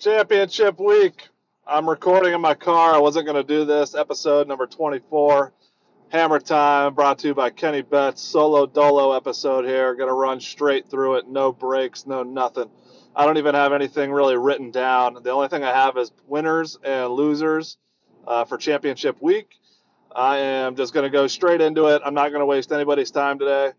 Championship week. I'm recording in my car. I wasn't going to do this. Episode number 24. Hammer time brought to you by Kenny Betts. Solo dolo episode here. Going to run straight through it. No breaks, no nothing. I don't even have anything really written down. The only thing I have is winners and losers uh, for championship week. I am just going to go straight into it. I'm not going to waste anybody's time today.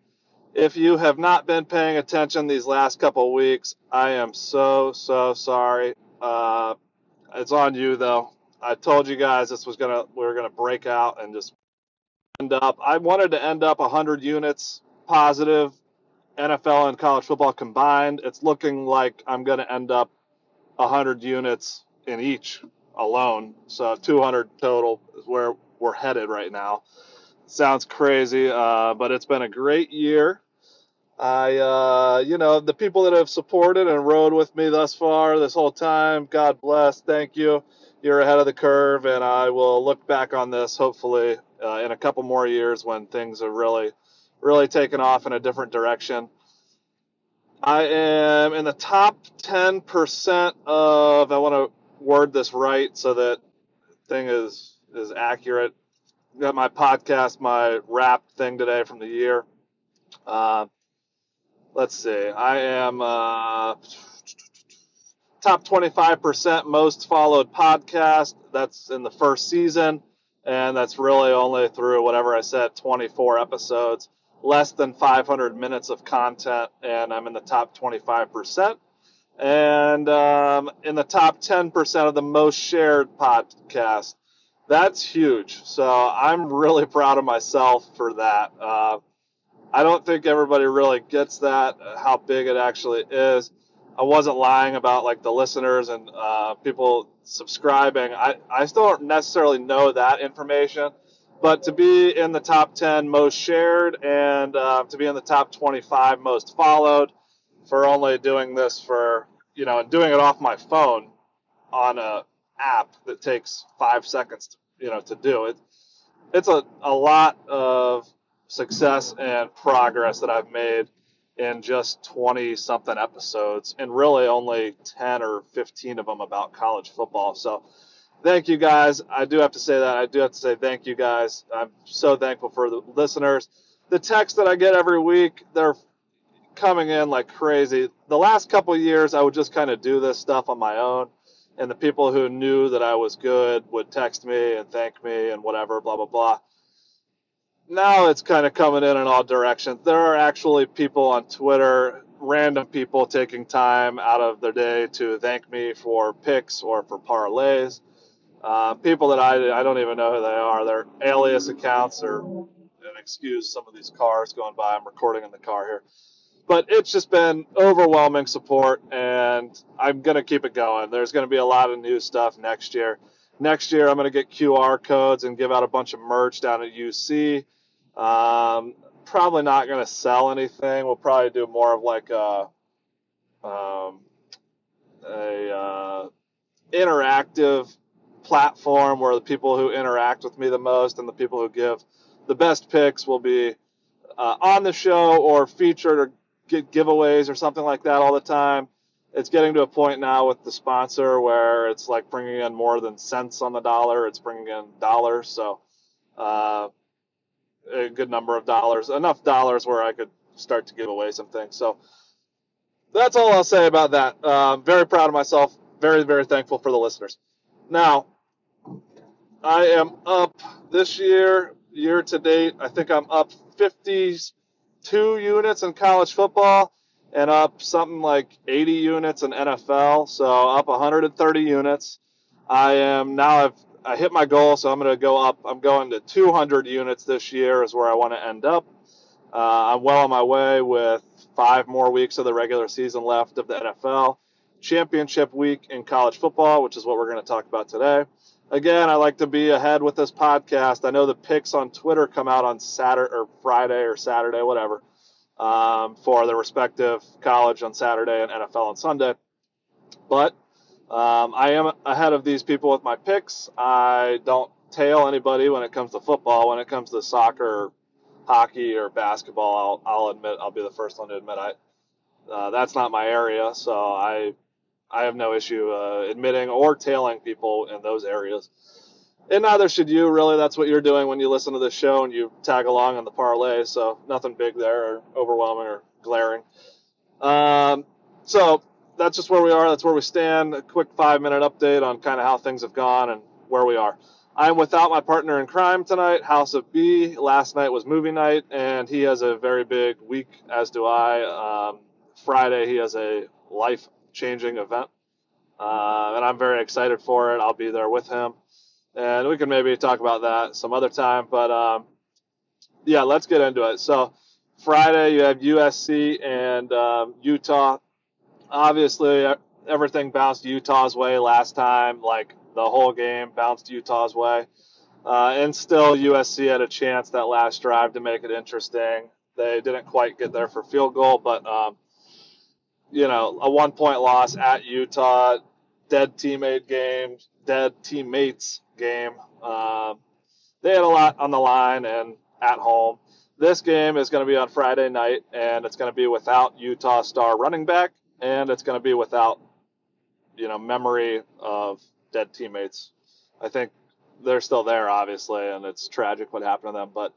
If you have not been paying attention these last couple weeks, I am so, so sorry. Uh, it's on you though. I told you guys this was gonna we were gonna break out and just end up. I wanted to end up 100 units positive, NFL and college football combined. It's looking like I'm gonna end up 100 units in each alone. So 200 total is where we're headed right now. Sounds crazy, uh, but it's been a great year. I, uh, you know, the people that have supported and rode with me thus far this whole time, God bless, thank you. You're ahead of the curve, and I will look back on this hopefully uh, in a couple more years when things are really, really taken off in a different direction. I am in the top 10% of, I want to word this right so that thing is, is accurate. Got my podcast, my rap thing today from the year. Uh, let's see. I am uh, top 25% most followed podcast. That's in the first season, and that's really only through whatever I said 24 episodes, less than 500 minutes of content, and I'm in the top 25%. And um, in the top 10% of the most shared podcast. That's huge. So I'm really proud of myself for that. Uh, I don't think everybody really gets that uh, how big it actually is. I wasn't lying about like the listeners and uh, people subscribing. I, I still don't necessarily know that information, but to be in the top 10 most shared and uh, to be in the top 25 most followed for only doing this for you know and doing it off my phone on a app that takes five seconds to, you know to do it. It's a, a lot of success and progress that I've made in just 20 something episodes and really only 10 or 15 of them about college football. So thank you guys. I do have to say that. I do have to say thank you guys. I'm so thankful for the listeners. The texts that I get every week, they're coming in like crazy. The last couple years, I would just kind of do this stuff on my own. And the people who knew that I was good would text me and thank me and whatever, blah, blah, blah now it's kind of coming in in all directions. There are actually people on Twitter, random people taking time out of their day to thank me for picks or for parlays. Uh, people that I, I don't even know who they are. They're alias accounts or, excuse some of these cars going by. I'm recording in the car here. But it's just been overwhelming support, and I'm going to keep it going. There's going to be a lot of new stuff next year. Next year, I'm going to get QR codes and give out a bunch of merch down at UC. Um, probably not going to sell anything. We'll probably do more of like a, um, a uh, interactive platform where the people who interact with me the most and the people who give the best picks will be uh, on the show or featured or get giveaways or something like that all the time. It's getting to a point now with the sponsor where it's like bringing in more than cents on the dollar. It's bringing in dollars. So, uh, a good number of dollars, enough dollars where I could start to give away some things. So that's all I'll say about that. Uh, very proud of myself. Very, very thankful for the listeners. Now, I am up this year, year to date. I think I'm up 52 units in college football and up something like 80 units in NFL. So up 130 units. I am now I've I hit my goal, so I'm going to go up. I'm going to 200 units this year is where I want to end up. Uh, I'm well on my way with five more weeks of the regular season left of the NFL. Championship week in college football, which is what we're going to talk about today. Again, I like to be ahead with this podcast. I know the picks on Twitter come out on Saturday or Friday or Saturday, whatever, um, for the respective college on Saturday and NFL on Sunday. But um, I am ahead of these people with my picks. I don't tail anybody when it comes to football. When it comes to soccer, hockey, or basketball, I'll, I'll admit I'll be the first one to admit I uh, that's not my area. So I I have no issue uh, admitting or tailing people in those areas. And neither should you, really. That's what you're doing when you listen to this show and you tag along on the parlay. So nothing big there or overwhelming or glaring. Um, so that's just where we are. That's where we stand. A quick five minute update on kind of how things have gone and where we are. I'm without my partner in crime tonight, House of B. Last night was movie night, and he has a very big week, as do I. Um, Friday, he has a life changing event, uh, and I'm very excited for it. I'll be there with him, and we can maybe talk about that some other time. But um, yeah, let's get into it. So, Friday, you have USC and um, Utah. Obviously, everything bounced Utah's way last time. Like, the whole game, bounced Utah's way. Uh, and still, USC had a chance that last drive to make it interesting. They didn't quite get there for field goal, but um, you know, a one point loss at Utah, dead teammate game, dead teammates game. Um, they had a lot on the line and at home. This game is going to be on Friday night, and it's going to be without Utah star running back, and it's going to be without, you know, memory of dead teammates. I think they're still there, obviously, and it's tragic what happened to them. But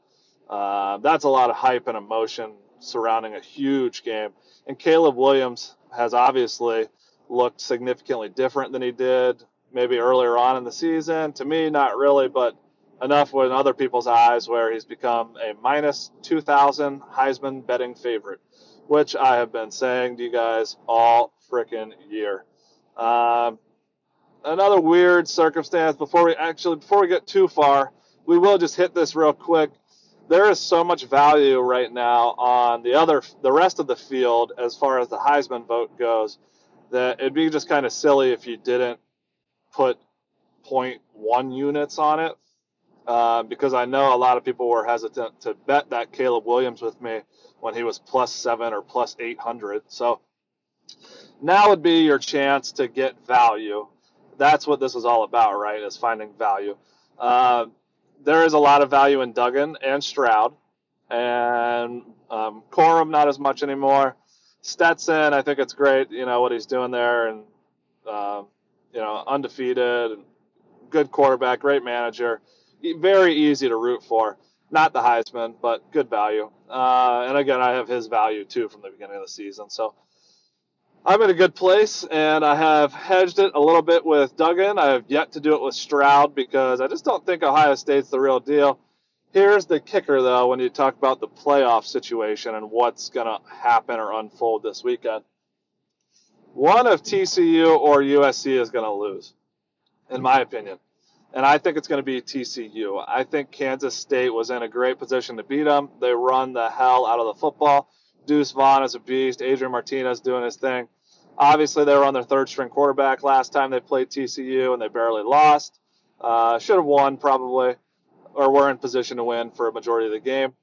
uh, that's a lot of hype and emotion surrounding a huge game. And Caleb Williams has obviously looked significantly different than he did maybe earlier on in the season. To me, not really, but enough in other people's eyes where he's become a minus 2,000 Heisman betting favorite, which I have been saying to you guys all freaking year. Um, another weird circumstance before we actually before we get too far, we will just hit this real quick. There is so much value right now on the other the rest of the field as far as the Heisman vote goes that it'd be just kind of silly if you didn't put 0.1 units on it. Uh, because I know a lot of people were hesitant to bet that Caleb Williams with me when he was plus seven or plus 800. So now would be your chance to get value that's what this is all about, right? Is finding value. Uh, there is a lot of value in Duggan and Stroud, and um, Corum not as much anymore. Stetson, I think it's great, you know what he's doing there, and uh, you know undefeated, good quarterback, great manager, very easy to root for. Not the Heisman, but good value. Uh, and again, I have his value too from the beginning of the season. So I'm in a good place, and I have hedged it a little bit with Duggan. I have yet to do it with Stroud because I just don't think Ohio State's the real deal. Here's the kicker, though, when you talk about the playoff situation and what's going to happen or unfold this weekend. One of TCU or USC is going to lose, in my opinion. And I think it's going to be TCU. I think Kansas State was in a great position to beat them. They run the hell out of the football. Deuce Vaughn is a beast. Adrian Martinez doing his thing. Obviously, they were on their third string quarterback last time they played TCU and they barely lost. Uh, should have won probably, or were in position to win for a majority of the game.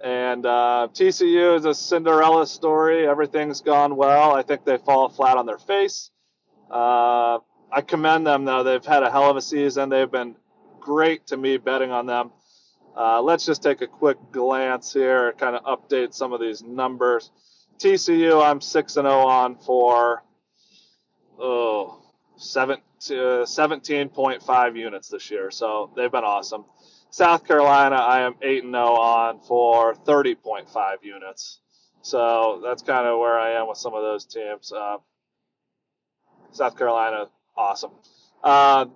And uh, TCU is a Cinderella story. Everything's gone well. I think they fall flat on their face. Uh, I commend them though. They've had a hell of a season. They've been great to me betting on them. Uh, let's just take a quick glance here, kind of update some of these numbers. TCU, I'm 6 and 0 on for oh, 17.5 units this year. So they've been awesome. South Carolina, I am 8 and 0 on for 30.5 units. So that's kind of where I am with some of those teams. Uh, South Carolina, awesome. Uh,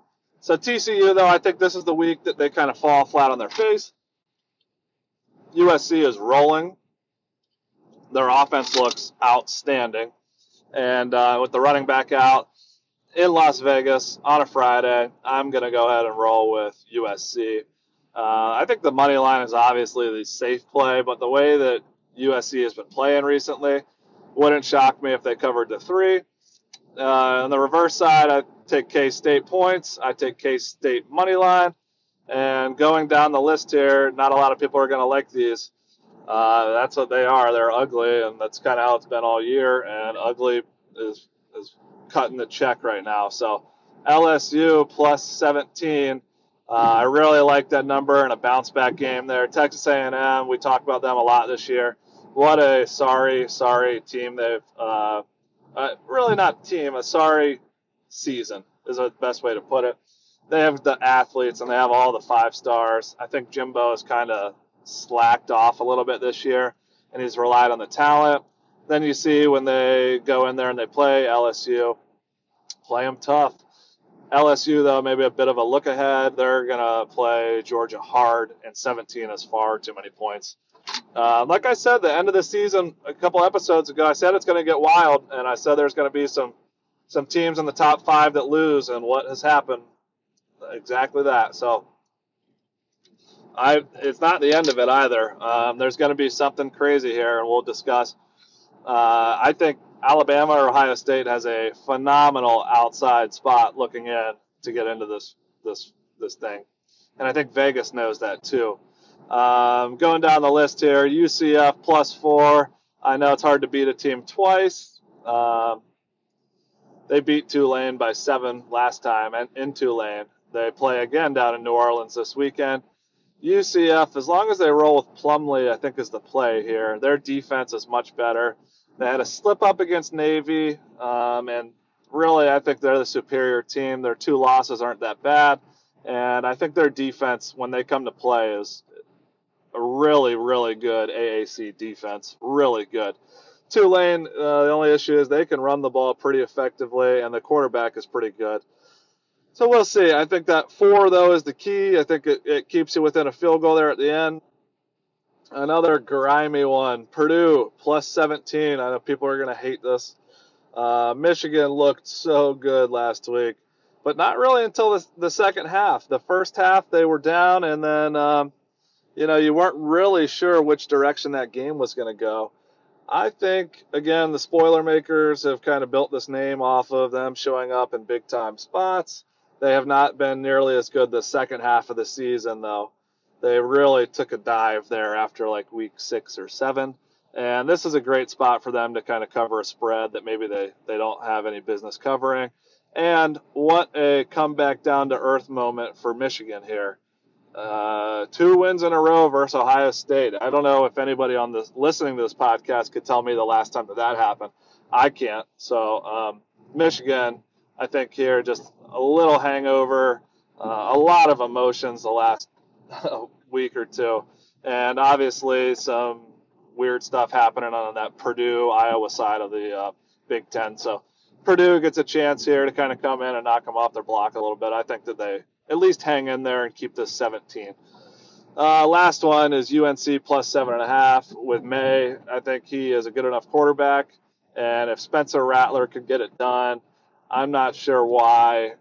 so TCU, though, I think this is the week that they kind of fall flat on their face. USC is rolling. Their offense looks outstanding. And uh, with the running back out in Las Vegas on a Friday, I'm going to go ahead and roll with USC. Uh, I think the money line is obviously the safe play, but the way that USC has been playing recently wouldn't shock me if they covered the three. Uh, on the reverse side, I take K State points. I take K State money line. And going down the list here, not a lot of people are going to like these. Uh, that's what they are. They're ugly, and that's kind of how it's been all year. And ugly is is cutting the check right now. So LSU plus 17. Uh, I really like that number and a bounce back game there. Texas A&M, we talked about them a lot this year. What a sorry, sorry team they've uh, uh, really not team, a sorry season is the best way to put it. They have the athletes and they have all the five stars. I think Jimbo has kind of slacked off a little bit this year and he's relied on the talent. Then you see when they go in there and they play LSU, play them tough. LSU, though, maybe a bit of a look ahead. They're going to play Georgia hard, and 17 is far too many points. Uh, like I said, the end of the season, a couple episodes ago, I said it's going to get wild, and I said there's going to be some some teams in the top five that lose, and what has happened? Exactly that. So, I it's not the end of it either. Um, there's going to be something crazy here, and we'll discuss. Uh, I think Alabama or Ohio State has a phenomenal outside spot looking in to get into this this this thing, and I think Vegas knows that too. Um, going down the list here, UCF plus four. I know it's hard to beat a team twice. Um, they beat Tulane by seven last time and in Tulane. They play again down in New Orleans this weekend. UCF, as long as they roll with Plumlee, I think is the play here. Their defense is much better. They had a slip up against Navy, um, and really, I think they're the superior team. Their two losses aren't that bad, and I think their defense, when they come to play, is a really, really good AAC defense. Really good. Tulane, uh, the only issue is they can run the ball pretty effectively, and the quarterback is pretty good. So we'll see. I think that four, though, is the key. I think it, it keeps you within a field goal there at the end. Another grimy one. Purdue plus 17. I know people are going to hate this. Uh, Michigan looked so good last week, but not really until the, the second half. The first half, they were down, and then um, you know, you weren't really sure which direction that game was going to go. I think, again, the spoiler makers have kind of built this name off of them showing up in big time spots. They have not been nearly as good the second half of the season, though. They really took a dive there after like week six or seven. And this is a great spot for them to kind of cover a spread that maybe they, they don't have any business covering. And what a comeback down to earth moment for Michigan here. Uh, two wins in a row versus Ohio State. I don't know if anybody on this listening to this podcast could tell me the last time that that happened. I can't. So um, Michigan, I think here just a little hangover, uh, a lot of emotions the last week or two, and obviously some weird stuff happening on that Purdue Iowa side of the uh, Big Ten. So Purdue gets a chance here to kind of come in and knock them off their block a little bit. I think that they at least hang in there and keep this 17. Uh, last one is UNC plus seven and a half with Maye. I think he is a good enough quarterback, and if Spencer Rattler could get it done, I'm not sure why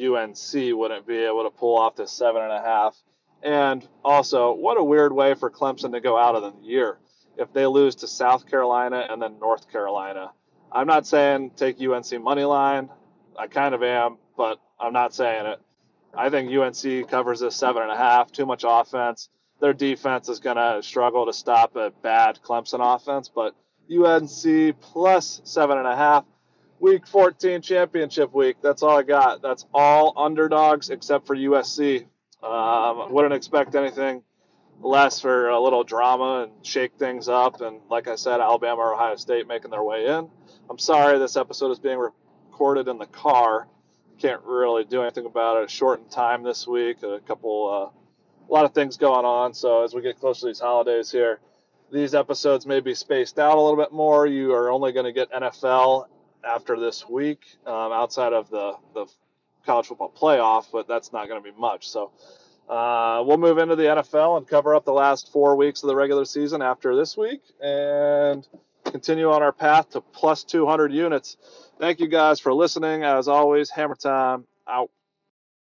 UNC wouldn't be able to pull off this seven and a half. And also, what a weird way for Clemson to go out of the year if they lose to South Carolina and then North Carolina. I'm not saying take UNC money line. I kind of am, but I'm not saying it. I think UNC covers this seven and a half. Too much offense. Their defense is going to struggle to stop a bad Clemson offense, but UNC plus seven and a half. Week 14 championship week. That's all I got. That's all underdogs except for USC. Um, wouldn't expect anything less for a little drama and shake things up. And like I said, Alabama or Ohio State making their way in. I'm sorry this episode is being recorded in the car can't really do anything about it. Shortened time this week, a couple, uh, a lot of things going on. So as we get closer to these holidays here, these episodes may be spaced out a little bit more. You are only going to get NFL after this week, um, outside of the the college football playoff, but that's not going to be much. So uh, we'll move into the NFL and cover up the last four weeks of the regular season after this week, and continue on our path to plus 200 units. Thank you guys for listening. As always, Hammer Time out.